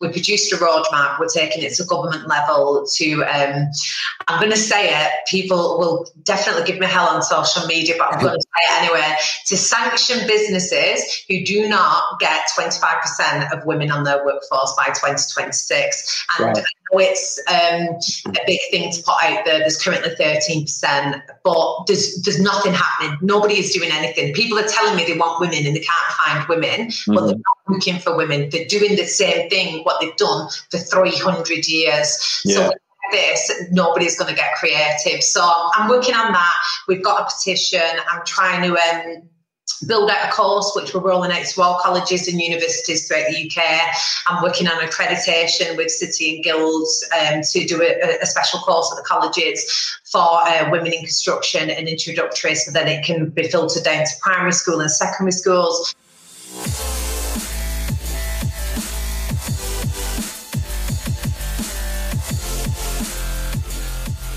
we produced a roadmap. We're taking it to government level to, um, I'm going to say it, people will definitely give me hell on social media, but I'm going to say it anyway, to sanction businesses who do not get 25% of women on their workforce by 2026. And right. It's um, a big thing to put out there. There's currently 13%, but there's, there's nothing happening. Nobody is doing anything. People are telling me they want women and they can't find women, mm-hmm. but they're not looking for women. They're doing the same thing what they've done for 300 years. Yeah. So this, nobody's going to get creative. So I'm working on that. We've got a petition. I'm trying to um, build out a course which we're rolling out to all colleges and universities throughout the UK. I'm working on accreditation with City and Guilds um, to do a, a, special course at the colleges for uh, women in construction and introductory so that it can be filtered down to primary school and secondary schools.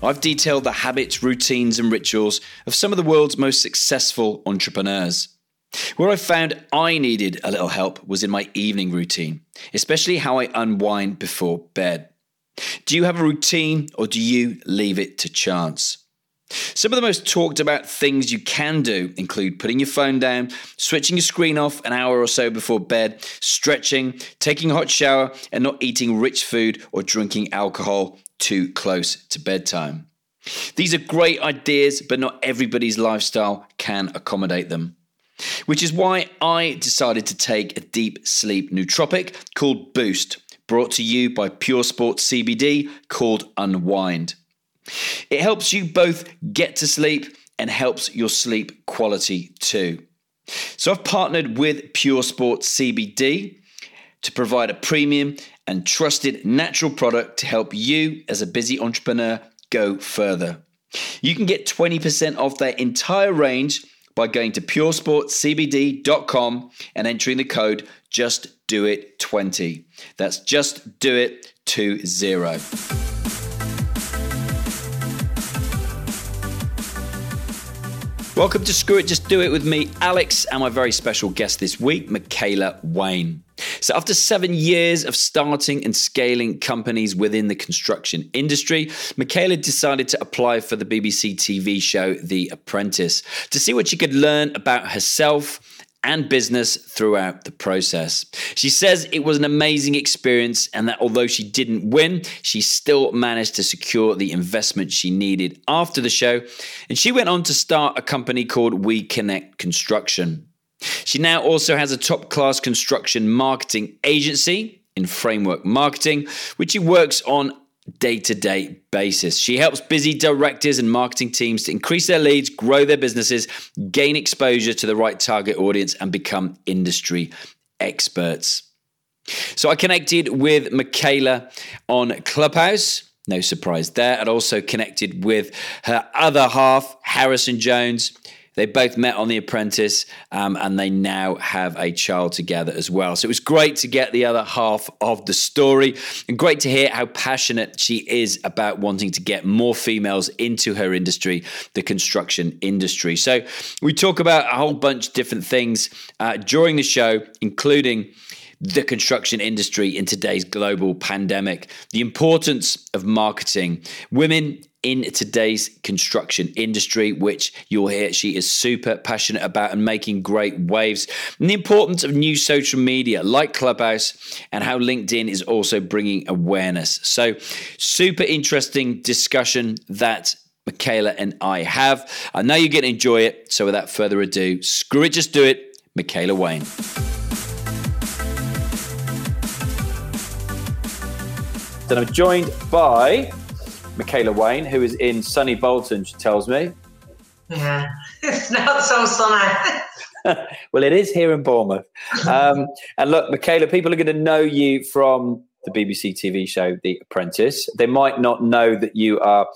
I've detailed the habits, routines, and rituals of some of the world's most successful entrepreneurs. Where I found I needed a little help was in my evening routine, especially how I unwind before bed. Do you have a routine or do you leave it to chance? Some of the most talked about things you can do include putting your phone down, switching your screen off an hour or so before bed, stretching, taking a hot shower, and not eating rich food or drinking alcohol too close to bedtime. These are great ideas, but not everybody's lifestyle can accommodate them. Which is why I decided to take a deep sleep nootropic called Boost, brought to you by Pure Sports CBD called Unwind. It helps you both get to sleep and helps your sleep quality too. So I've partnered with Pure Sports CBD to provide a premium and trusted natural product to help you as a busy entrepreneur go further. You can get 20% off their entire range by going to puresportcbd.com and entering the code just do it 20. That's just do it 20. Welcome to Screw It, Just Do It with me, Alex, and my very special guest this week, Michaela Wain. So, after seven years of starting and scaling companies within the construction industry, Michaela decided to apply for the BBC TV show The Apprentice to see what she could learn about herself and business throughout the process. She says it was an amazing experience and that although she didn't win, she still managed to secure the investment she needed after the show. And she went on to start a company called We Connect Construction. She now also has a top class construction marketing agency in Framework Marketing, which she works on day to day basis. She helps busy directors and marketing teams to increase their leads, grow their businesses, gain exposure to the right target audience, and become industry experts. So I connected with Michaela on Clubhouse. No surprise there. I'd also connected with her other half, Harrison Jones. They both met on The Apprentice um, and they now have a child together as well. So it was great to get the other half of the story and great to hear how passionate she is about wanting to get more females into her industry, the construction industry. So we talk about a whole bunch of different things uh, during the show, including the construction industry in today's global pandemic, the importance of marketing, women in today's construction industry, which you'll hear she is super passionate about and making great waves, and the importance of new social media like Clubhouse and how LinkedIn is also bringing awareness. So, super interesting discussion that Michaela and I have. I know you're going to enjoy it. So, without further ado, screw it, just do it. Michaela Wain. Then I'm joined by Michaela Wain, who is in sunny Bolton, she tells me. Yeah, it's not so sunny. well, it is here in Bournemouth. Um, and look, Michaela, people are going to know you from the BBC TV show The Apprentice. They might not know that you are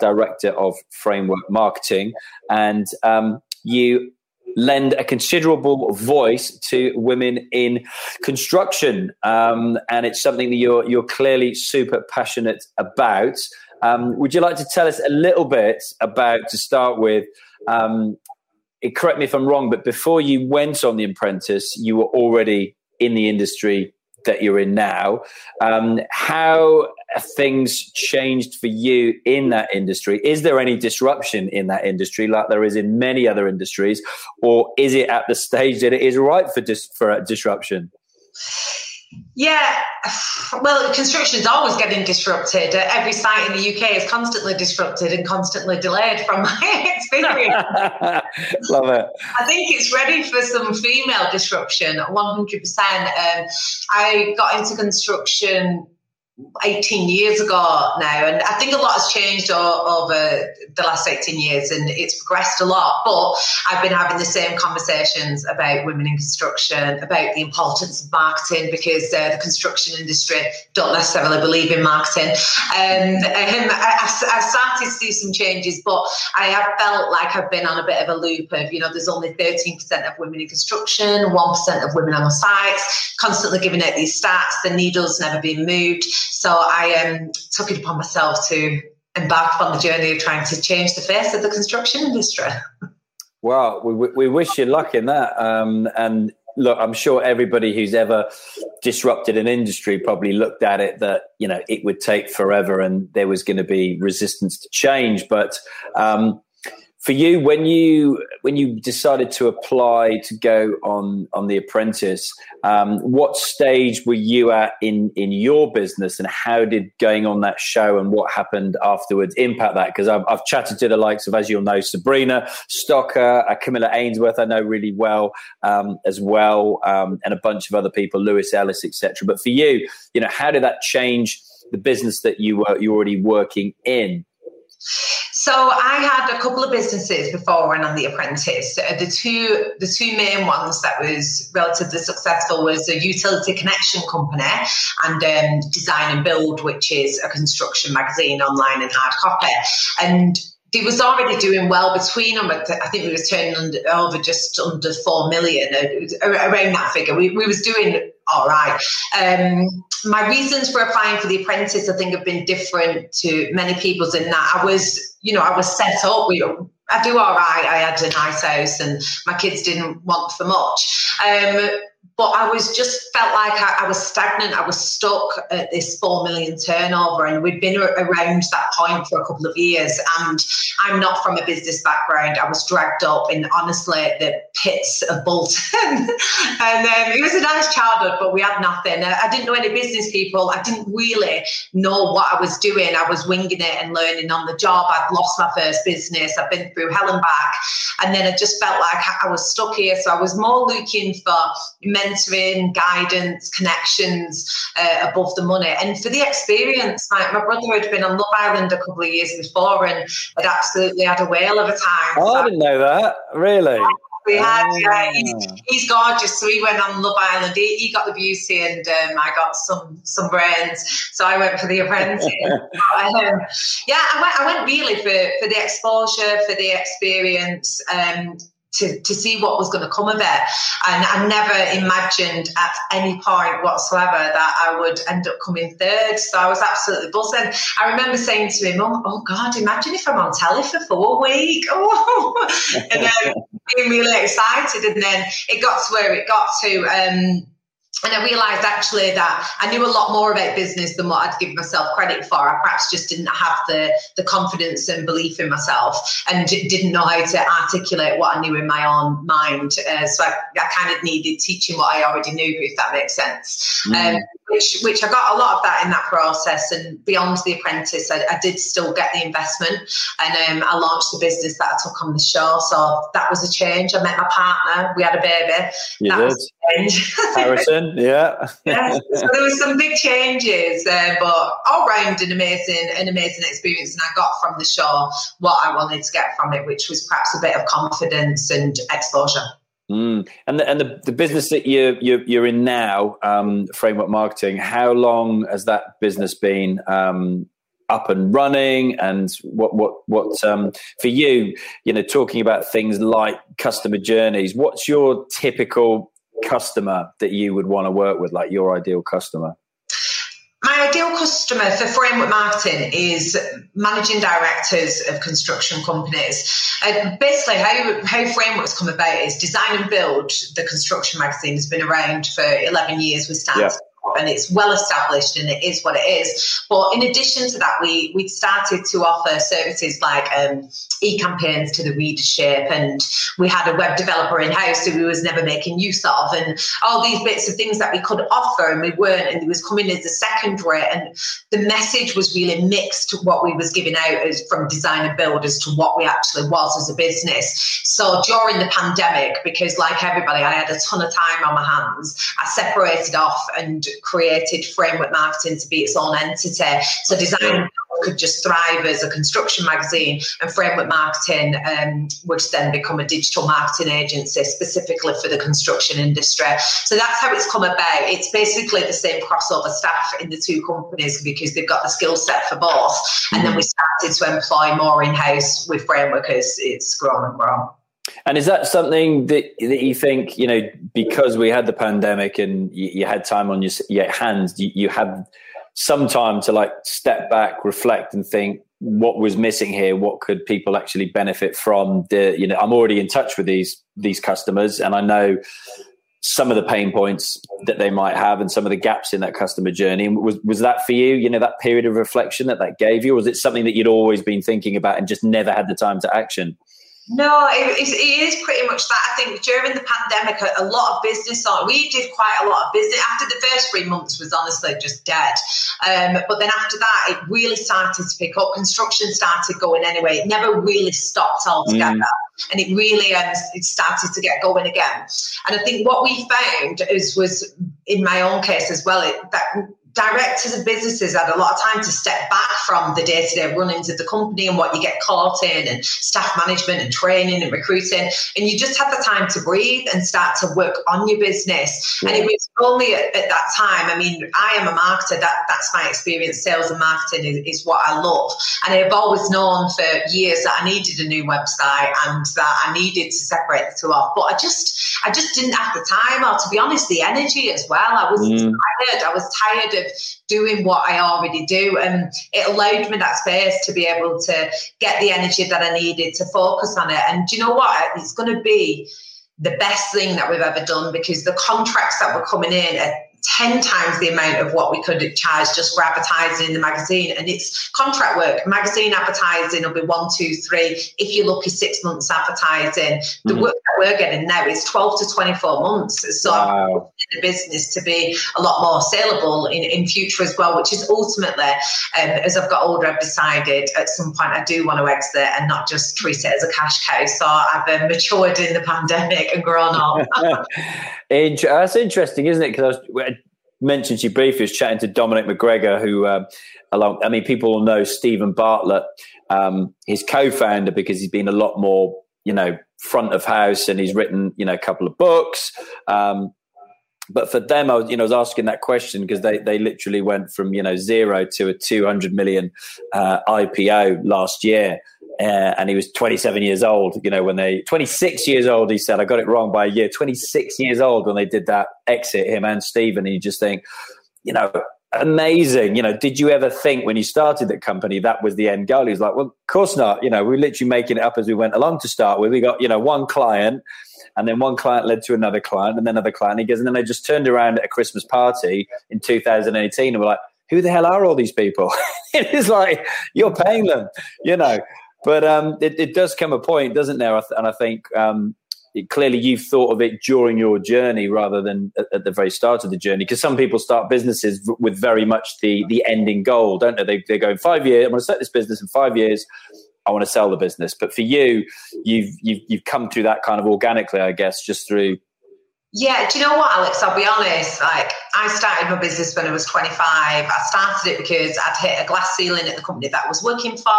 director of framework marketing and um, you lend a considerable voice to women in construction. Um, and it's something that you're, you're clearly super passionate about. Um, would you like to tell us a little bit about, to start with, um, correct me if I'm wrong, but before you went on The Apprentice, you were already in the industry that you're in now. Um, how things changed for you in that industry? Is there any disruption in that industry, like there is in many other industries, or is it at the stage that it is ripe for dis- for disruption? Yeah, well, construction is always getting disrupted. Uh, every site in the UK is constantly disrupted and constantly delayed from my experience. Love it. I think it's ready for some female disruption, 100%. Um, I got into construction 18 years ago now and i think a lot has changed over the last 18 years and it's progressed a lot but i've been having the same conversations about women in construction about the importance of marketing because uh, the construction industry don't necessarily believe in marketing. And um, I, have started to see some changes but i have felt like i've been on a bit of a loop of you know there's only 13% of women in construction 1% of women on the sites constantly giving out these stats the needle's never been moved so I um, took it upon myself to embark on the journey of trying to change the face of the construction industry. Well, we, we wish you luck in that. Um, and look, I'm sure everybody who's ever disrupted an industry probably looked at it that you know it would take forever and there was going to be resistance to change. But um, for you when you when you decided to apply to go on on the apprentice um, what stage were you at in in your business and how did going on that show and what happened afterwards impact that? Because I've, I've, chatted to the likes of as you'll know sabrina stocker uh, camilla ainsworth i know really well um, as well um, and a bunch of other people lewis ellis etc but for you you know how did that change the business that you were you already working in so I had a couple of businesses before I went on The Apprentice. Uh, the two the two main ones that was relatively successful was a utility connection company and um, Design and Build, which is a construction magazine online and hard copy. And he was already doing well between them. I think we was turning under, over just under four million, uh, around that figure. We, we was doing all right. Um, my reasons for applying for the apprentice, I think, have been different to many people's. In that I was, you know, I was set up. We, I do all right. I had a nice house, and my kids didn't want for much. Um, but I was just felt like I, I, was stagnant. I was stuck at this four million turnover, and we'd been around that point for a couple of years. And I'm not from a business background. I was dragged up in honestly the pits of Bolton, and um, it was a nice childhood, but we had nothing. I didn't know any business people. I didn't really know what I was doing. I was winging it and learning on the job. I'd lost my first business. I've been through hell and back, and then I just felt like I was stuck here. So I was more looking for mentoring, guidance, connections uh, above the money. And for the experience, like my brother had been on Love Island a couple of years before and had absolutely had a whale of a time. Oh, so I didn't know that. Really? We had, yeah, he's, ah. he's, gorgeous. So he went on Love Island. He, he got the beauty, and um, I got some some brains. So I went for the apprentice. um, yeah, I went. I went really for for the exposure, for the experience. Um, to, to see what was going to come of it. And I never imagined at any point whatsoever that I would end up coming third. So I was absolutely buzzing. I remember saying to him, Oh, oh God, imagine if I'm on telly for four weeks. Oh. and then being really excited. And then it got to where it got to. Um, and I realized actually that I knew a lot more about business than what I'd give myself credit for. I perhaps just didn't have the, the confidence and belief in myself and didn't know how to articulate what I knew in my own mind. Uh, so I, I, kind of needed teaching what I already knew, if that makes sense. Mm. Um, which, which I got a lot of that in that process. And beyond the apprentice, I, I did still get the investment and um, I launched the business that I took on the show. So that was a change. I met my partner, we had a baby. You that did. was a change. Harrison yeah. yeah. So there were some big changes, uh, but all round an amazing, an amazing experience. And I got from the show what I wanted to get from it, which was perhaps a bit of confidence and exposure. Mm. And the, and the, the business that you're, you're, you're in now, um, Framework Marketing, how long has that business been um, up and running? And what what what um, for you, you know, talking about things like customer journeys, what's your typical customer that you would want to work with, like your ideal customer? My ideal customer for framework marketing is managing directors of construction companies. Uh, basically, how, how frameworks come about is design and build. The construction magazine has been around for 11 years. We started. Yeah and it's well established and it is what it is. But in addition to that, we we started to offer services like um, e-campaigns to the readership, and we had a web developer in house who we was never making use of, and all these bits of things that we could offer, and we weren't, and it was coming as a secondary, and the message was really mixed. To what we was giving out as from design and build as to what we actually was as a business. So during the pandemic, because like everybody, I had a ton of time on my hands, I separated off and created framework marketing to be its own entity. So design could just thrive as a construction magazine, and framework marketing um, would then become a digital marketing agency specifically for the construction industry. So that's how it's come about. It's basically the same crossover staff in the two companies because they've got the skill set for both. And then we started to employ more in house with framework as it's grown and grown. And is that something that, that you think, you know, because we had the pandemic and you, you had time on your, your hands, you, you had some time to like step back, reflect, and think what was missing here? What could people actually benefit from? The you know, I'm already in touch with these these customers, and I know some of the pain points that they might have and some of the gaps in that customer journey. Was was that for you? You know, that period of reflection that that gave you, or was it something that you'd always been thinking about and just never had the time to action? No, it, it is pretty much that. I think during the pandemic, a, a lot of business, we did quite a lot of business. After the first three months was honestly just dead. Um, but then after that, it really started to pick up. Construction started going anyway. It never really stopped altogether. Mm and it really um, it started to get going again. And I think what we found is was in my own case as well it, that directors of businesses had a lot of time to step back from the day-to-day runnings of the company and what you get caught in and staff management and training and recruiting. And you just had the time to breathe and start to work on your business. Yeah. and it was only at, at, that time i mean i am a marketer. That, that's my experience. Sales and marketing is, is what i love. And i've always known for years that i needed a new website and that i needed to separate the two off. But i just i just didn't have the time. Or to be honest the energy as well. I was mm. tired. I was tired of of doing what I already do. And it allowed me that space to be able to get the energy that I needed to focus on it. And do you know what? It's going to be the best thing that we've ever done because the contracts that were coming in are 10 times the amount of what we could charge just for advertising in the magazine. And it's contract work. Magazine advertising will be one, two, three. If you're lucky, six months advertising. The mm-hmm. work that we're getting now is 12 to 24 months. So wow. The business to be a lot more saleable in, in future as well, which is ultimately, um, as I've got older, I've decided at some point I do want to exit and not just treat it as a cash cow. So I've uh, matured in the pandemic and grown up. That's interesting, isn't it? Because I mentioned to you briefly, was chatting to Dominic McGregor, who, uh, along, I mean, people will know Steven Bartlett, um, his co-founder, because he's been a lot more, you know, front of house, and he's written, you know, a couple of books. Um, but for them, I was, you know, I was asking that question because they they literally went from you know zero to a 200 million uh, IPO last year, uh, and he was 27 years old. You know, when they 26 years old, he said, I got it wrong by a year. 26 years old when they did that exit, him and Steven. and you just think, you know, amazing. You know, did you ever think when you started that company that was the end goal? He's like, well, of course not. You know, we are literally making it up as we went along to start with. We got, you know, one client and then one client led to another client and then another client. He goes, and then I just turned around at a Christmas party in 2018 and we're like, who the hell are all these people? it is like, you're paying them, you know. But um, it, it, does come a point, doesn't there? And I think um, it, clearly you've thought of it during your journey rather than at, at the very start of the journey. Because some people start businesses with very much the the ending goal, don't they? They, they go five years. I'm going to set this business in five years. I want to sell the business. But for you, you've you've you've come through that kind of organically, I guess, just through. Yeah, do you know what, Alex? I'll be honest. Like, I started my business when I was 25. I started it because I'd hit a glass ceiling at the company that I was working for.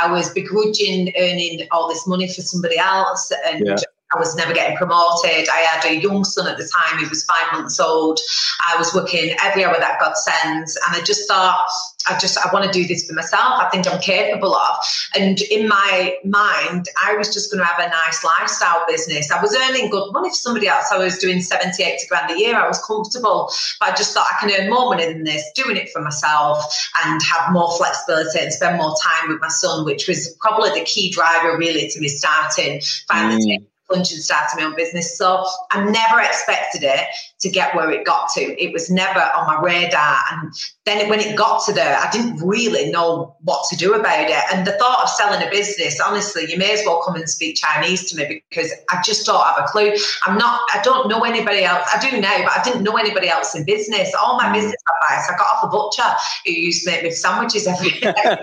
I was begrudging earning all this money for somebody else, and yeah. I was never getting promoted. I had a young son at the time, he was five months old. I was working every hour that God sends. And I just thought, I just, I want to do this for myself. I think I'm capable of. And in my mind, I was just going to have a nice lifestyle business. I was earning good money for somebody else. I was doing 70, 80 grand a year. I was comfortable. But I just thought I can earn more money than this, doing it for myself and have more flexibility and spend more time with my son, which was probably the key driver really to me starting, finally mm plunge and started my own business. So I never expected it to get where it got to. It was never on my radar. And then when it got to there, I didn't really know what to do about it. And the thought of selling a business, honestly, you may as well come and speak Chinese to me because I just don't have a clue. I'm not, I don't know anybody else. I do now, but I didn't know anybody else in business. All my mm. business advice, I got off a butcher who used to make me sandwiches every day.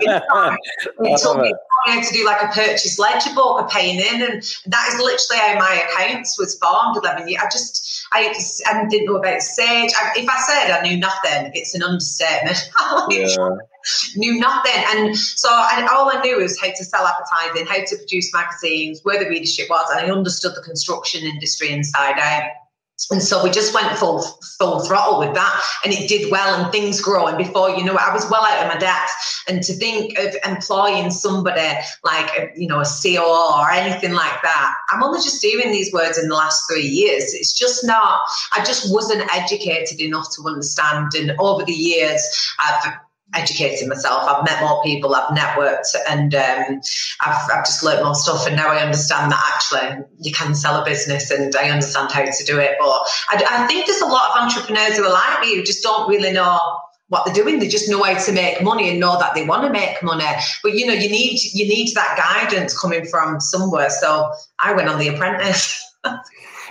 he told me how to do like a purchase ledger book, a paying in, and that is literally how my accounts was formed 11 years. I just, I, I didn't know about Sage. I, if I said I knew nothing, it's an understatement. yeah. knew nothing. And so I, all I knew was how to sell advertising, how to produce magazines, where the readership was, and I understood the construction industry inside out. And so we just went full full throttle with that, and it did well, and things grow. And before you know it, I was well out of my depth. And to think of employing somebody like a, you know a COO or anything like that, I'm only just doing these words in the last three years. It's just not. I just wasn't educated enough to understand. And over the years, I've educated myself. I've met more people, I've networked, and um, I've, I've just learned more stuff. And now I understand that actually you can sell a business, and I understand how to do it. But I, I think there's a lot of entrepreneurs who are like me who just don't really know what they're doing. They just know how to make money and know that they want to make money. But you know, you need you need that guidance coming from somewhere. So I went on The Apprentice.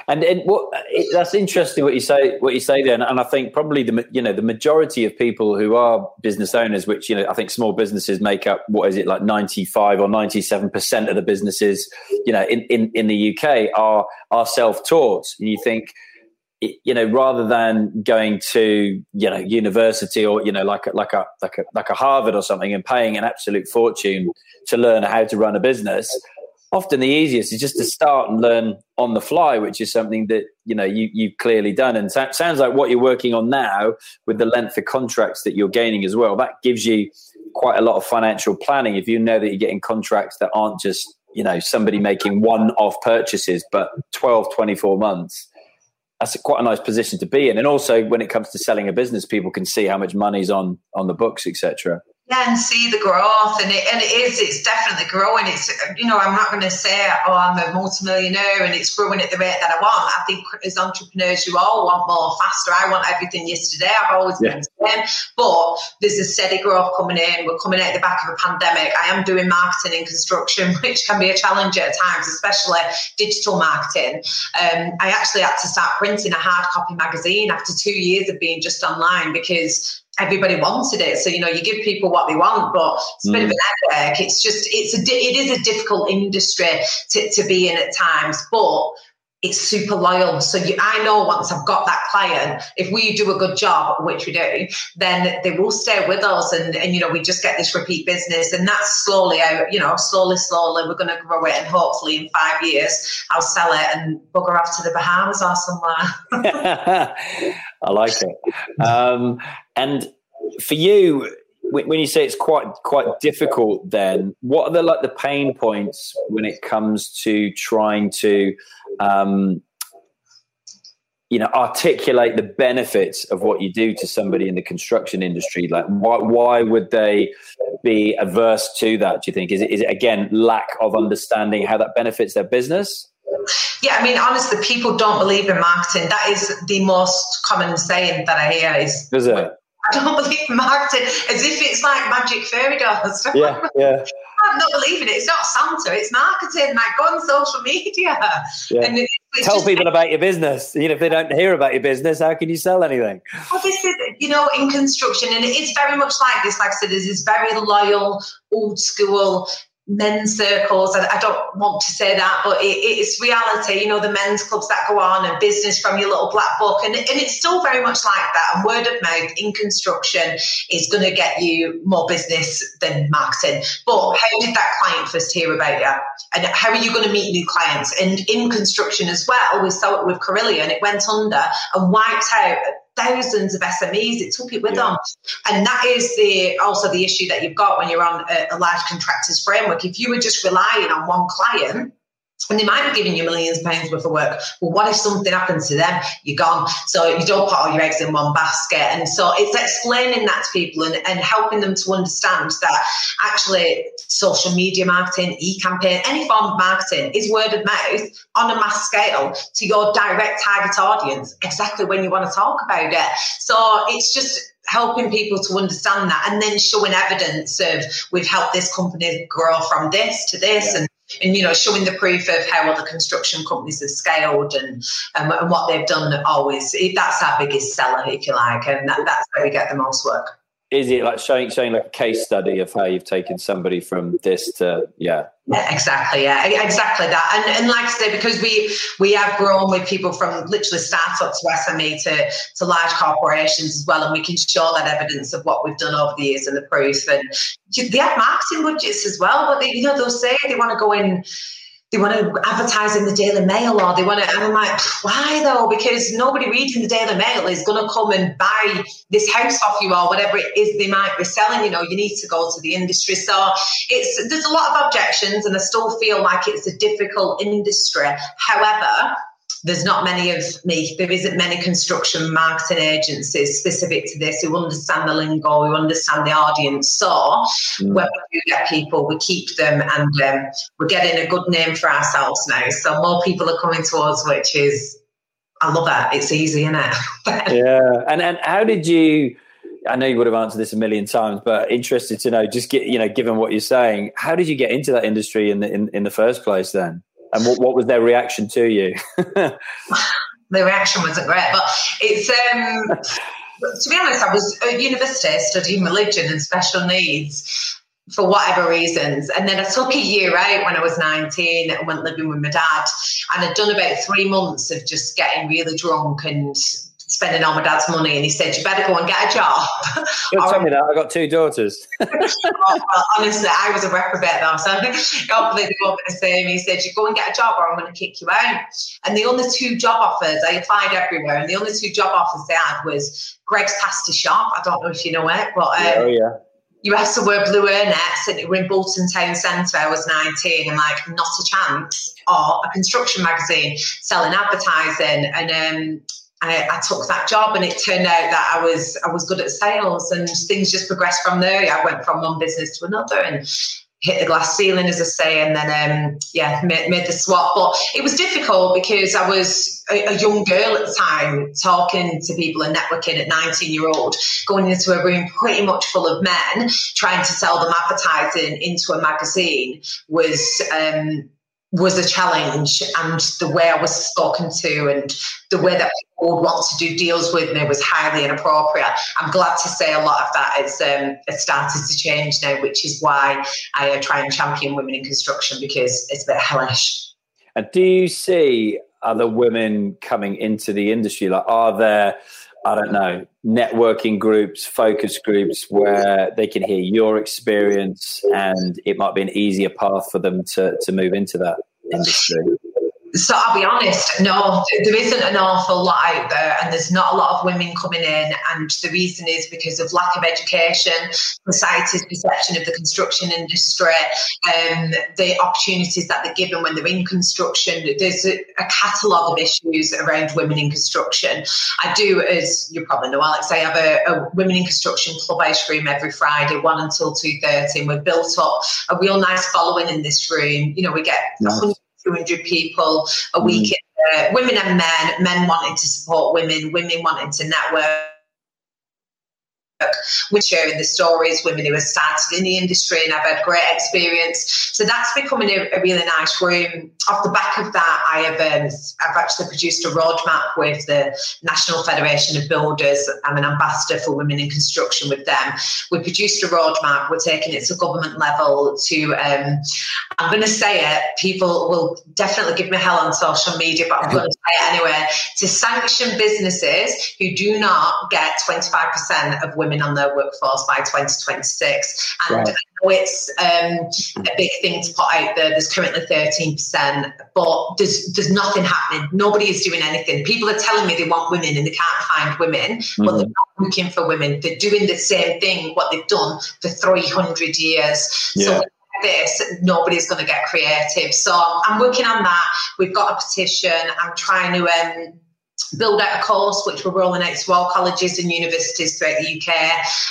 And, and what it, that's interesting what you say what you say there, and, and, I think probably the you know the majority of people who are business owners, which you know I think small businesses make up what is it like ninety five or ninety seven percent of the businesses you know in, in, in the UK are are self taught, and you think you know rather than going to you know university or you know like a, like a like a like a Harvard or something and paying an absolute fortune to learn how to run a business often the easiest is just to start and learn on the fly, which is something that you know you you've clearly done. And so, sounds like what you're working on now with the length of contracts that you're gaining as well. That gives you quite a lot of financial planning if you know that you're getting contracts that aren't just you know somebody making one-off purchases, but 12, 24 months. That's quite a nice position to be in. And also, when it comes to selling a business, people can see how much money's on on the books, etc yeah, and see the growth, and it and it is. It's definitely growing. It's you know, I'm not going to say, oh, I'm a multimillionaire and it's growing at the rate that I want. I think as entrepreneurs, you all want more, faster. I want everything yesterday. I've always yeah. been the same, but there's a steady growth coming in. We're coming out the back of a pandemic. I am doing marketing in construction, which can be a challenge at times, especially digital marketing. Um, I actually had to start printing a hard copy magazine after two years of being just online because everybody wanted it. So you know, you give people what they want, but it's a bit of mm. an headache. It's just it's a it is a difficult industry to, to be in at times, but it's super loyal. So you, I know once I've got that client, if we do a good job, which we do, then they will stay with us, and and you know we just get this repeat business, and that's slowly out. You know, slowly, slowly, we're going to grow it, and hopefully in five years I'll sell it and bugger off to the Bahamas or somewhere. I like it. Um, and for you, when you say it's quite quite difficult, then what are the like the pain points when it comes to trying to um, you know articulate the benefits of what you do to somebody in the construction industry like why, why would they be averse to that do you think is it, is it again lack of understanding how that benefits their business yeah, I mean, honestly, people don't believe in marketing. That is the most common saying that I hear is, is it? I don't believe in marketing, as if it's like magic fairy dust. Yeah, yeah. I'm not believing it. It's not Santa. It's marketing. Like go on social media yeah. and tell people about your business. You know, if they don't hear about your business, how can you sell anything? Well, this is you know in construction, and it's very much like this. Like I said, there's this very loyal, old school men's circles. I, I, don't want to say that, but it, it's reality. You know, the men's clubs that go on and business from your little black book. And, and it's still very much like that. And word of mouth in construction is going to get you more business than marketing. But how did that client first hear about you? And how are you going to meet new clients? And in construction as well, we saw it with Carillion. It went under and wiped out thousands of SMEs. It took it with yeah. them, and that is the also the issue that you've got when you're on a, a large contractors framework. If you were just relying on one client, and they might be giving you millions of pounds worth of work. Well, what if something happens to them? You're gone. So you don't put all your eggs in one basket. And so it's explaining that to people and, and helping them to understand that actually social media marketing, e-campaign, any form of marketing is word of mouth on a mass scale to your direct target audience, exactly when you want to talk about it. So it's just helping people to understand that and then showing evidence of we've helped this company grow from this to this yeah. and and you know showing the proof of how other construction companies have scaled and and, and what they've done always that's our biggest seller if you like and that, that's where we get the most work is it like showing showing like a case study of how you've taken somebody from this to yeah. Yeah exactly yeah exactly that. And, and like i say because we we have grown with people from literally startups to sme to to large corporations as well and we can show that evidence of what we've done over the years and the proof. And they have marketing budgets as well but they, you know they'll say they want to go in they want to advertise in the Daily Mail or they want to, and I'm like, why though? Because nobody reading the Daily Mail is going to come and buy this house off you or whatever it is they might be selling. You know, you need to go to the industry. So it's there's a lot of objections, and I still feel like it's a difficult industry. However, there's not many of me. There isn't many construction marketing agencies specific to this who understand the lingo, who understand the audience. So mm. when we do get people, we keep them, and um, we're getting a good name for ourselves now. So more people are coming to us, which is I love that. It's easy, isn't it? yeah. And and how did you? I know you would have answered this a million times, but interested to know, just get you know, given what you're saying, how did you get into that industry in the in, in the first place? Then. And what, what was their reaction to you? the reaction wasn't great, but it's um, to be honest, I was at university studying religion and special needs for whatever reasons. And then I took a year out when I was 19 and went living with my dad. And I'd done about three months of just getting really drunk and spending all my dad's money, and he said, "You better go and get a job." Don't tell me that. I got two daughters. well, honestly, I was a reprobate though, so hopefully they won't be the same. He said, "You go and get a job, or I'm going to kick you out." And the only two job offers I applied everywhere, and the only two job offers they had was Greggs Pasta Shop. I don't know if you know it, but um, oh yeah. You have to wear blue airnets, and we're in Bolton Town Centre. I was 19, and like, not a chance. Or a construction magazine selling advertising, and um, I, I, took that job and it turned out that I was I was good at sales and things just progressed from there. I went from one business to another and hit the glass ceiling, as I say, and then um, yeah, made, made, the swap. But it was difficult because I was a, a, young girl at the time, talking to people and networking at 19 year old, going into a room pretty much full of men, trying to sell them advertising into a magazine was. Um, was a challenge and the way I was spoken to and the way that people would want to do deals with me was highly inappropriate. I'm glad to say a lot of that has, um, has started to change now, which is why I uh, try and champion women in construction because it's a bit hellish. And do you see other women coming into the industry? Like, are there I don't know, networking groups, focus groups where they can hear your experience and it might be an easier path for them to, to move into that industry? So I'll be honest, no, there isn't an awful lot out there, and there's not a lot of women coming in. And the reason is because of lack of education, society's perception of the construction industry, um, the opportunities that they're given when they're in construction. There's a, a catalogue of issues around women in construction. I do, as you probably know, Alex, I have a, a women in construction club ice cream every Friday, one until two thirty, and we've built up a real nice following in this room. You know, we get. Nice 200 people a week, uh, women and men, men wanting to support women, women wanting to network we're sharing the stories, women who have started in the industry and have had great experience. So that's becoming a, a really nice room. Off the back of that, I have um, I've actually produced a roadmap with the National Federation of Builders. I'm an ambassador for women in construction with them. We produced a roadmap. We're taking it to government level to. Um, I'm going to say it. People will definitely give me hell on social media, but I'm going to say it anyway. To sanction businesses who do not get 25% of women on their workforce by 2026. And right. It's um, a big thing to put out there. There's currently 13%, but there's there's nothing happening. Nobody is doing anything. People are telling me they want women and they can't find women, mm-hmm. but they're not looking for women. They're doing the same thing, what they've done for 300 years. Yeah. So this, nobody's going to get creative. So I'm working on that. We've got a petition. I'm trying to um, build out a course which we're rolling out to all colleges and universities throughout the UK.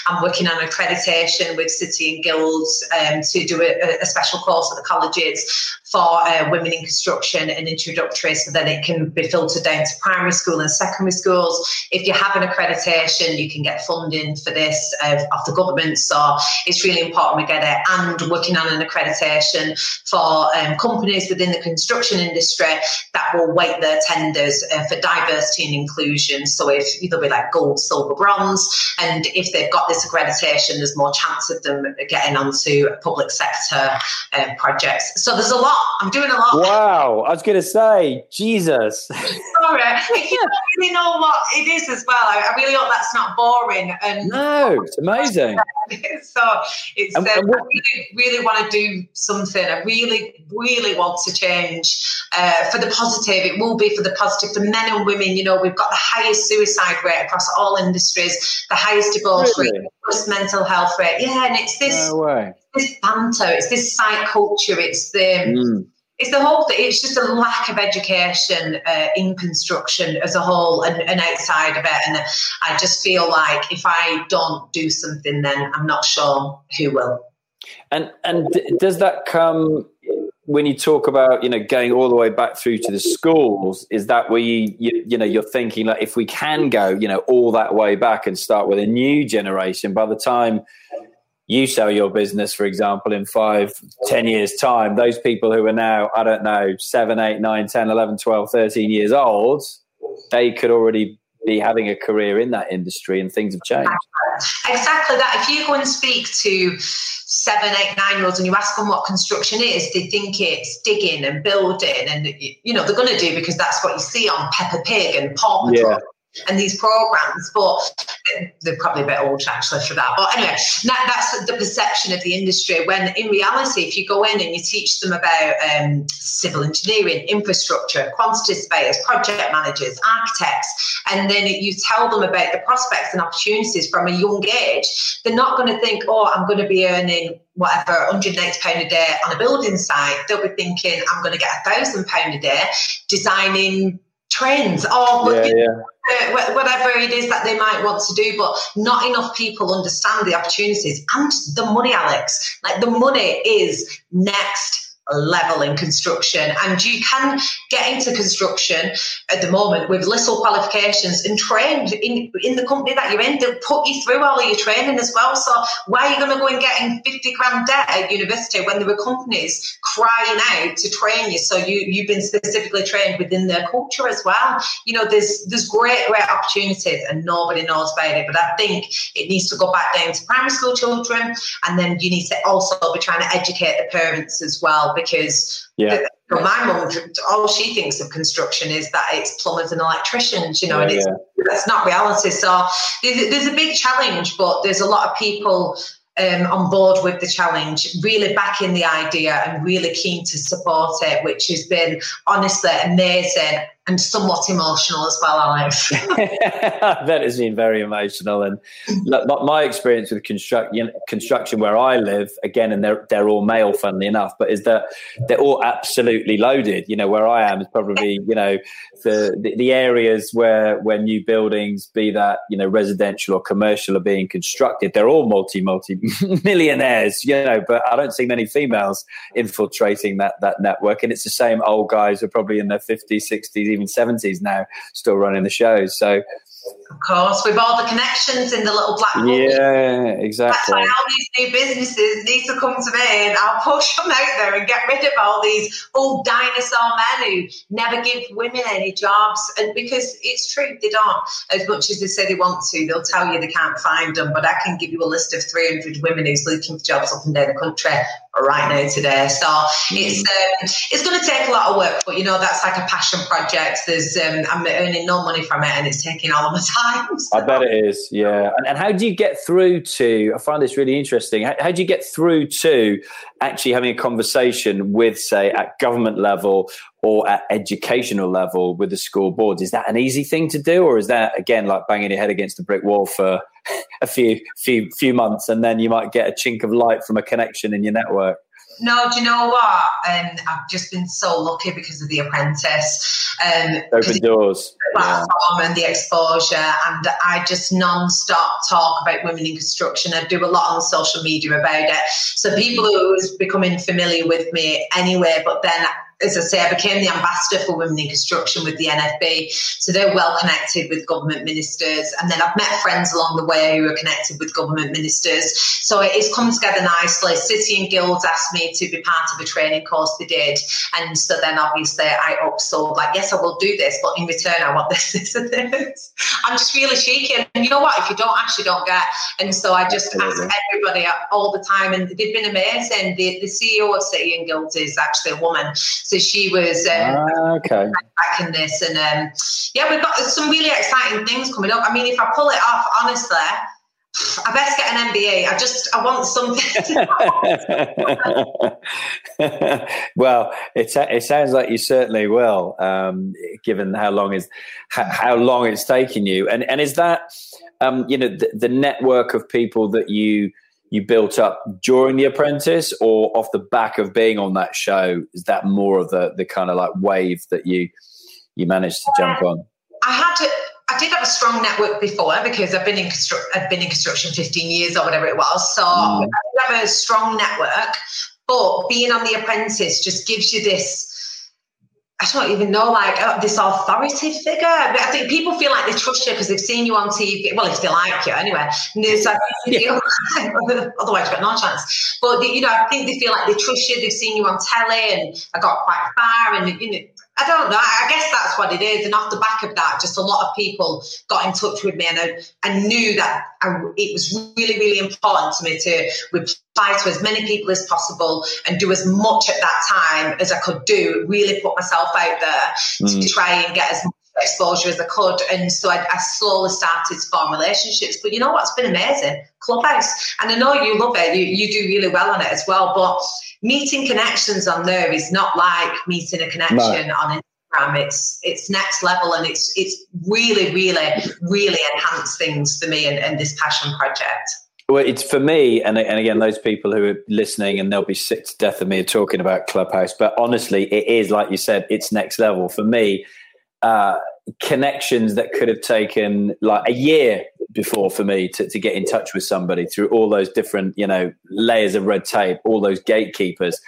I'm working on accreditation with City and Guilds um, to do a, a, special course at the colleges for uh, women in construction and introductory so that it can be filtered down to primary school and secondary schools. If you have an accreditation, you can get funding for this uh, off the government. So it's really important we get it. And working on an accreditation for um, companies within the construction industry that will weight their tenders uh, for diversity and inclusion. So if they'll be like gold, silver, bronze, and if they've got this accreditation, there's more chance of them getting onto public sector uh, projects. So there's a lot I'm doing a lot. Wow. I was going to say, Jesus. Sorry. you don't really know what it is as well. I, really hope that's not boring. And No, it's amazing. so it's, um, I really, really want to do something. I really, really want to change uh, for the positive. It will be for the positive for men and women. You know, we've got the highest suicide rate across all industries, the highest divorce really? rate, worst mental health rate. Yeah, and it's this. No way this banter, it's this site culture, it's the mm. it's the whole thing. It's just a lack of education uh, in construction as a whole and, and outside of it. And I just feel like if I don't do something, then I'm not sure who will. And and does that come when you talk about you know going all the way back through to the schools? Is that where you you, you know you're thinking like if we can go you know all that way back and start with a new generation by the time you sell your business, for example, in five, ten years' time, those people who are now, I don't know, seven, eight, nine, 10, 11, 12, 13 years old, they could already be having a career in that industry and things have changed. Exactly that. If you go and speak to seven, eight, nine year olds and you ask them what construction is, they think it's digging and building and, you know, they're going to do because that's what you see on Peppa Pig and Paw Patrol. Yeah and these programs, but they're probably a bit old actually for that. But anyway, that, that's the perception of the industry. When in reality, if you go in and you teach them about um, civil engineering, infrastructure, quantity surveyors, project managers, architects, and then you tell them about the prospects and opportunities from a young age, they're not going to think, oh, I'm going to be earning whatever, £180 a day on a building site. They'll be thinking, I'm going to get a £1,000 a day designing trends or yeah, yeah. whatever it is that they might want to do, but not enough people understand the opportunities and the money, Alex. Like the money is next level in construction. And you can get into construction at the moment with little qualifications and trained in, in the company that you're in. They'll put you through all of your training as well. So why are you going to go and getting 50 grand debt at university when there are companies crying out to train you? So you, you've been specifically trained within their culture as well. You know, there's, there's great, great opportunities and nobody knows about it. But I think it needs to go back down to primary school children. And then you need to also be trying to educate the parents as well because yeah. The, my mum, all she thinks of construction is that it's plumbers and electricians, you know, yeah, and it's, yeah. that's not reality. So there's, there's a big challenge, but there's a lot of people um, on board with the challenge, really backing the idea and really keen to support it, which has been honestly amazing and somewhat emotional as well, Alex. that has been very emotional. And look, my experience with construct, you know, construction where I live, again, and they're, they're all male, funnily enough, but is that they're all absolutely loaded. You know, where I am is probably, you know, the, the, the areas where, where new buildings, be that, you know, residential or commercial are being constructed, they're all multi, multi millionaires, you know, but I don't see many females infiltrating that, that network. And it's the same old guys who are probably in their 50s, 60s, even 70s now still running the shows. So of course, with all the connections in the little black book. Yeah, exactly. That's why all these new businesses need to come to me and I'll push them out there and get rid of all these old dinosaur men who never give women any jobs. And because it's true, they don't. As much as they say they want to, they'll tell you they can't find them. But I can give you a list of 300 women who's looking for jobs up and down the country right now today. So mm-hmm. it's um, it's going to take a lot of work, but you know that's like a passion project. There's um, I'm earning no money from it, and it's taking all of my time. So. I bet it is, yeah. And, and, how do you get through to? I find this really interesting. How, how do you get through to actually having a conversation with, say, at government level or at educational level with the school boards? Is that an easy thing to do, or is that again like banging your head against a brick wall for a few few few months, and then you might get a chink of light from a connection in your network? No, do you know what? Um, I've just been so lucky because of The Apprentice. Um, Open doors. The platform yeah. and the exposure. And I just non-stop talk about women in construction. I do a lot on social media about it. So people who's becoming familiar with me anyway, but then as I say, I became the ambassador for women in construction with the NFB. So they're well connected with government ministers. And then I've met friends along the way who are connected with government ministers. So it's come together nicely. City and Guilds asked me to be part of a training course they did. And so then obviously I upsold, like, yes, I will do this, but in return, I want this, this, and this. I'm just really cheeky. And you know what? If you don't ask, you don't get. And so I just Absolutely. ask everybody all the time. And they've been amazing. The, the CEO of City and Guilds is actually a woman. So she was um, ah, okay. back in this, and um, yeah, we've got some really exciting things coming up. I mean, if I pull it off, honestly. I best get an MBA. I just I want something. well, it it sounds like you certainly will, um, given how long is how, how, long it's taken you, and and is that um, you know the, the network of people that you you built up during the apprentice or off the back of being on that show is that more of the the kind of like wave that you you managed to jump on i had to I did have a strong network before because I've been in constru- I've been in construction 15 years or whatever it was. So mm. I have a strong network, but being on the apprentice just gives you this I don't even know, like uh, this authority figure. But I think people feel like they trust you because they've seen you on TV. Well, if they like you, anyway. Like, yeah. otherwise, you've got no chance. But you know, I think they feel like they trust you. They've seen you on telly, and I got quite far, and you know, I don't know. I guess that's what it is. And off the back of that, just a lot of people got in touch with me, and I, I knew that I, it was really, really important to me to reply to as many people as possible and do as much at that time as I could do. Really put myself out there mm. to try and get as much exposure as I could. And so I, I, slowly started to form relationships. But you know what's been amazing? Clubhouse. And I know you love it. You, you do really well on it as well. But meeting connections on there is not like meeting a connection no. on Instagram. It's it's next level and it's it's really, really, really enhanced things for me and, and this passion project. Well, it's for me, and, and again, those people who are listening and they'll be sick to death of me talking about Clubhouse. But honestly, it is like you said, it's next level for me. Uh, connections that could have taken like a year before for me to, to get in touch with somebody through all those different you know layers of red tape all those gatekeepers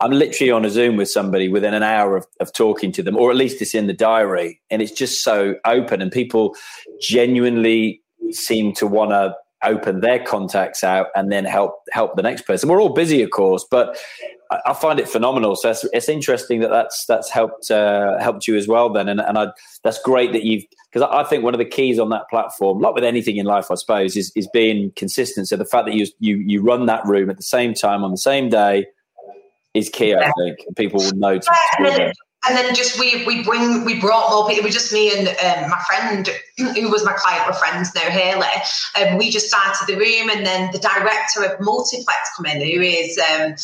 i'm literally on a zoom with somebody within an hour of, of talking to them or at least it's in the diary and it's just so open and people genuinely seem to want to open their contacts out and then help help the next person. We're all busy, of course, but I, I find it phenomenal. So it's, it's, interesting that that's that's helped uh, helped you as well. Then, and, and I, that's great that you've because I, I think one of the keys on that platform, like with anything in life, I suppose, is is being consistent. So the fact that you you you run that room at the same time on the same day is key. I think people will know. And then just we we bring we brought more people. It was just me and um, my friend who was my client. We're friends now, Haley. And um, we just started the room, and then the director of Multiplex come in, who is. Um,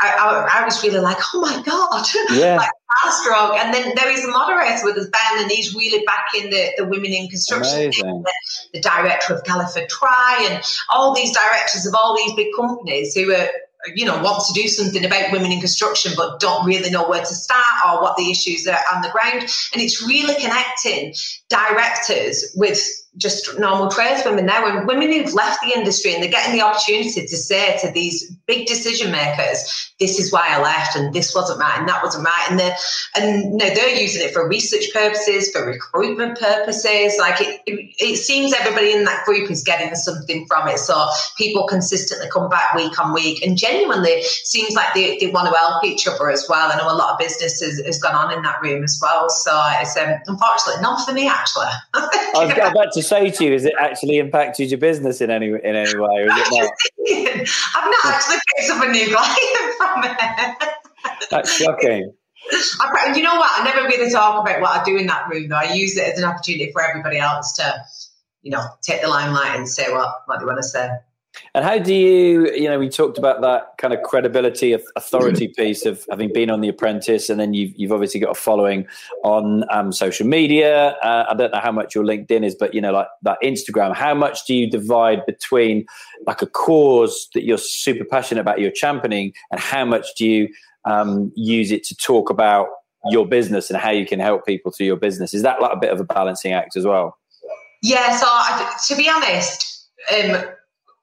I, I, I, was really like, oh my god, yeah. like. And then there is a moderator with us, Ben, and he's really backing the, the women in construction, the, the, director of Galliford Try, and all these directors of all these big companies who are you know, want to do something about women in construction but don't really know where to start or what the issues are on the ground. And it's really connecting directors with just normal tradeswomen now and women who've left the industry and they're getting the opportunity to say to these big decision makers, this is why I left and this wasn't right and that wasn't right. And they're, and no, they're using it for research purposes, for recruitment purposes. Like it, it, it seems everybody in that group is getting something from it. So people consistently come back week on week and genuinely seems like they, they want to help each other as well. I know a lot of business has, gone on in that room as well. So it's um, unfortunately not for me actually. I say to you, has it actually impacted your business in any in any way, or is it not? I've not actually picked up a new client from it. That's shocking. I, you know what? I never really talk about what I do in that room, though. I use it as an opportunity for everybody else to, you know, take the limelight and say what what they want to say. And how do you, you know, we talked about that kind of credibility, authority piece of having been on The Apprentice, and then you've, you've obviously got a following on um, social media. Uh, I don't know how much your LinkedIn is, but, you know, like that Instagram, how much do you divide between like a cause that you're super passionate about, you're championing, and how much do you um, use it to talk about your business and how you can help people through your business? Is that like a bit of a balancing act as well? Yeah, so I, to be honest, um,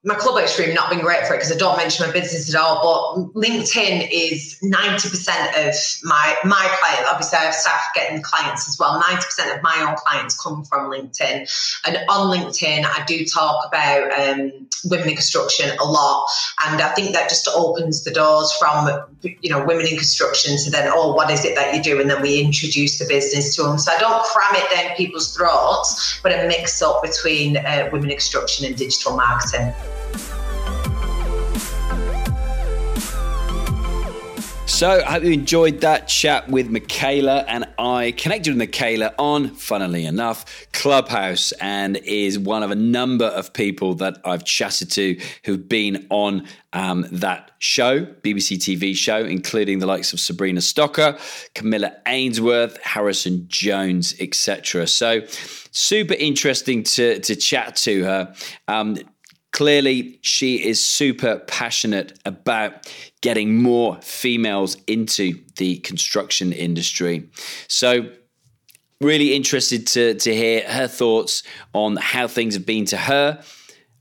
my club extreme not been great for it because I don't mention my business at all. But LinkedIn is ninety percent of my my client. Obviously, I have staff getting clients as well. Ninety percent of my own clients come from LinkedIn, and on LinkedIn, I do talk about um, women in construction a lot, and I think that just opens the doors from you know women in construction to then oh what is it that you do, and then we introduce the business to them. So I don't cram it down people's throats, but a mix up between uh, women in construction and digital marketing. So I hope you enjoyed that chat with Michaela and I connected with Michaela on, funnily enough, Clubhouse and is one of a number of people that I've chatted to who've been on um, that show, BBC TV show, including the likes of Sabrina Stocker, Camilla Ainsworth, Harrison Jones, etc. So super interesting to, to chat to her. Um, Clearly, she is super passionate about getting more females into the construction industry. So, really interested to, to hear her thoughts on how things have been to her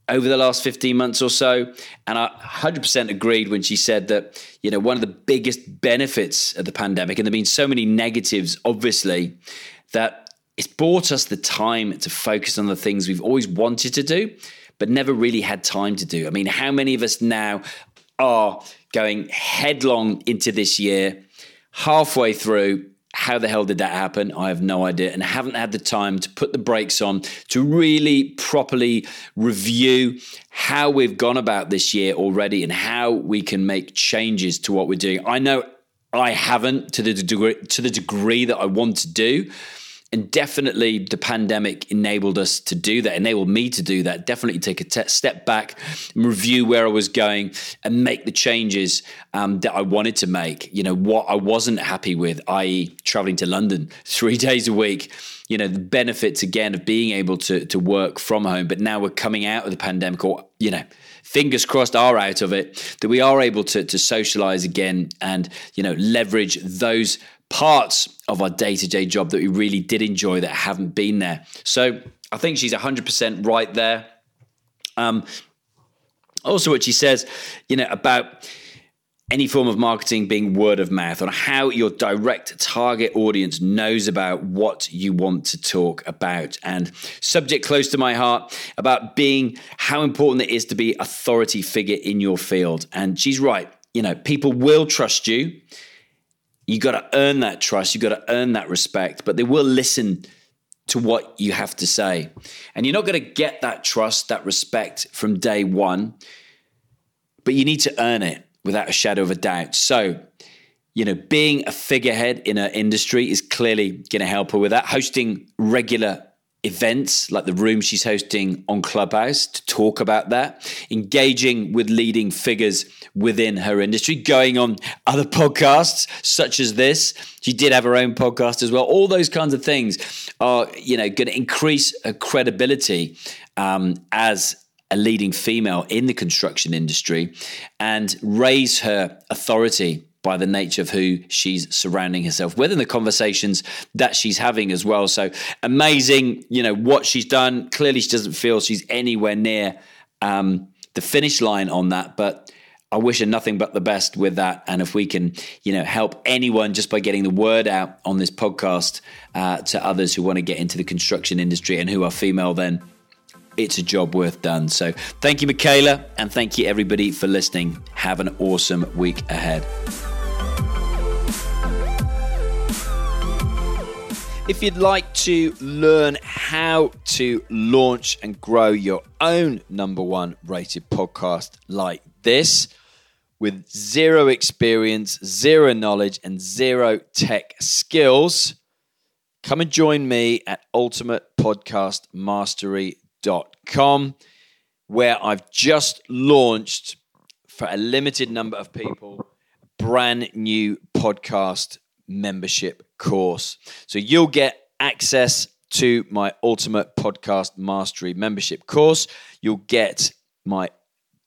over the last 15 months or so. And I 100% agreed when she said that, you know, one of the biggest benefits of the pandemic, and there have been so many negatives, obviously, that it's brought us the time to focus on the things we've always wanted to do but never really had time to do. I mean, how many of us now are going headlong into this year, halfway through? How the hell did that happen? I have no idea, and haven't had the time to put the brakes on to really properly review how we've gone about this year already and how we can make changes to what we're doing. I know I haven't to the degree to the degree that I want to do and definitely the pandemic enabled us to do that, enabled me to do that. Definitely take a te- step back and review where I was going and make the changes um, that I wanted to make. You know, what I wasn't happy with, i.e., traveling to London three days a week. You know, the benefits again of being able to, to work from home. But now we're coming out of the pandemic, or, you know, fingers crossed are out of it, that we are able to, to socialize again and, you know, leverage those parts of our day to day job that we really did enjoy that haven't been there. So I think she's 100% right there. Um, also, what she says, you know, about any form of marketing being word of mouth on how your direct target audience knows about what you want to talk about and subject close to my heart about being how important it is to be authority figure in your field and she's right you know people will trust you you got to earn that trust. You got to earn that respect, but they will listen to what you have to say. And you're not going to get that trust, that respect from day one, but you need to earn it without a shadow of a doubt. So you know, being a figurehead in her industry is clearly going to help her with that. Hosting regular events like the room she's hosting on Clubhouse to talk about that, engaging with leading figures within her industry, going on other podcasts such as this. She did have her own podcast as well. All those kinds of things are, you know, going to increase her credibility um, as a leading female in the construction industry and raise her authority by the nature of who she's surrounding herself with and the conversations that she's having as well. So amazing, you know, what she's done. Clearly, she doesn't feel she's anywhere near um, the finish line on that, but I wish her nothing but the best with that. And if we can, you know, help anyone just by getting the word out on this podcast uh, to others who want to get into the construction industry and who are female, then it's a job worth done. So thank you, Michaela, and thank you everybody for listening. Have an awesome week ahead. If you'd like to learn how to launch and grow your own number one rated podcast like this, with zero experience, zero knowledge, and zero tech skills, come and join me at ultimatepodcastmastery.com, where I've just launched for a limited number of people brand new podcast membership course. So you'll get access to my Ultimate Podcast Mastery membership course. You'll get my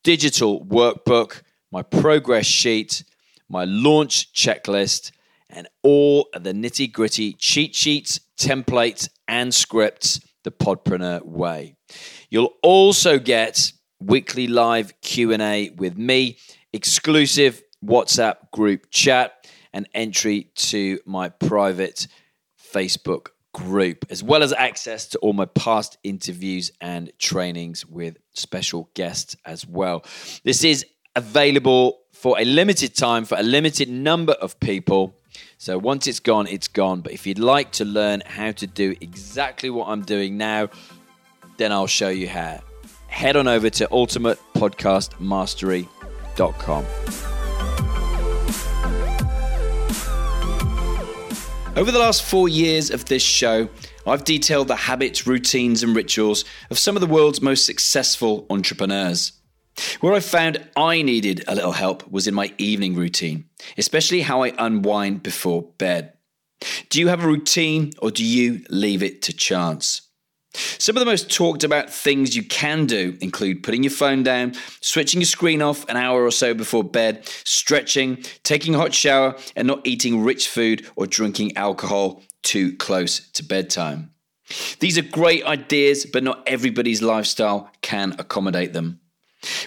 digital workbook, my progress sheet, my launch checklist, and all of the nitty gritty cheat sheets, templates, and scripts the Podpreneur way. You'll also get weekly live Q&A with me, exclusive WhatsApp group chat, and entry to my private Facebook group, as well as access to all my past interviews and trainings with special guests as well. This is available for a limited time for a limited number of people. So once it's gone, it's gone. But if you'd like to learn how to do exactly what I'm doing now, then I'll show you how. Head on over to ultimatepodcastmastery.com. Over the last four years of this show, I've detailed the habits, routines, and rituals of some of the world's most successful entrepreneurs. Where I found I needed a little help was in my evening routine, especially how I unwind before bed. Do you have a routine or do you leave it to chance? Some of the most talked about things you can do include putting your phone down, switching your screen off an hour or so before bed, stretching, taking a hot shower, and not eating rich food or drinking alcohol too close to bedtime. These are great ideas, but not everybody's lifestyle can accommodate them.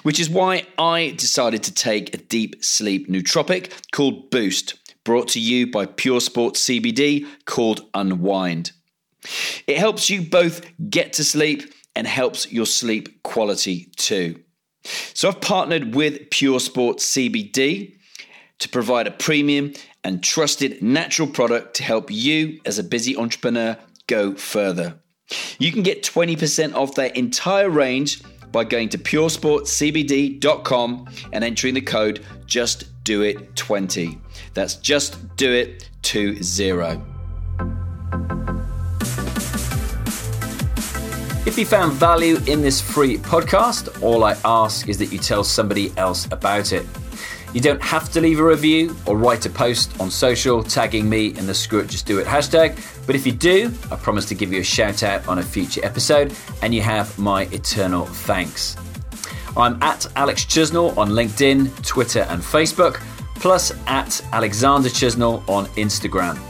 Which is why I decided to take a deep sleep nootropic called Boost, brought to you by Pure Sports CBD called Unwind. It helps you both get to sleep and helps your sleep quality too. So I've partnered with Pure Sports CBD to provide a premium and trusted natural product to help you as a busy entrepreneur go further. You can get 20% off their entire range by going to puresportscbd.com and entering the code just do it 20. That's just do it 20. If you found value in this free podcast, all I ask is that you tell somebody else about it. You don't have to leave a review or write a post on social tagging me in the Screw It Just Do It hashtag, but if you do, I promise to give you a shout out on a future episode and you have my eternal thanks. I'm at Alex Chisnell on LinkedIn, Twitter, and Facebook, plus at Alexander Chisnell on Instagram.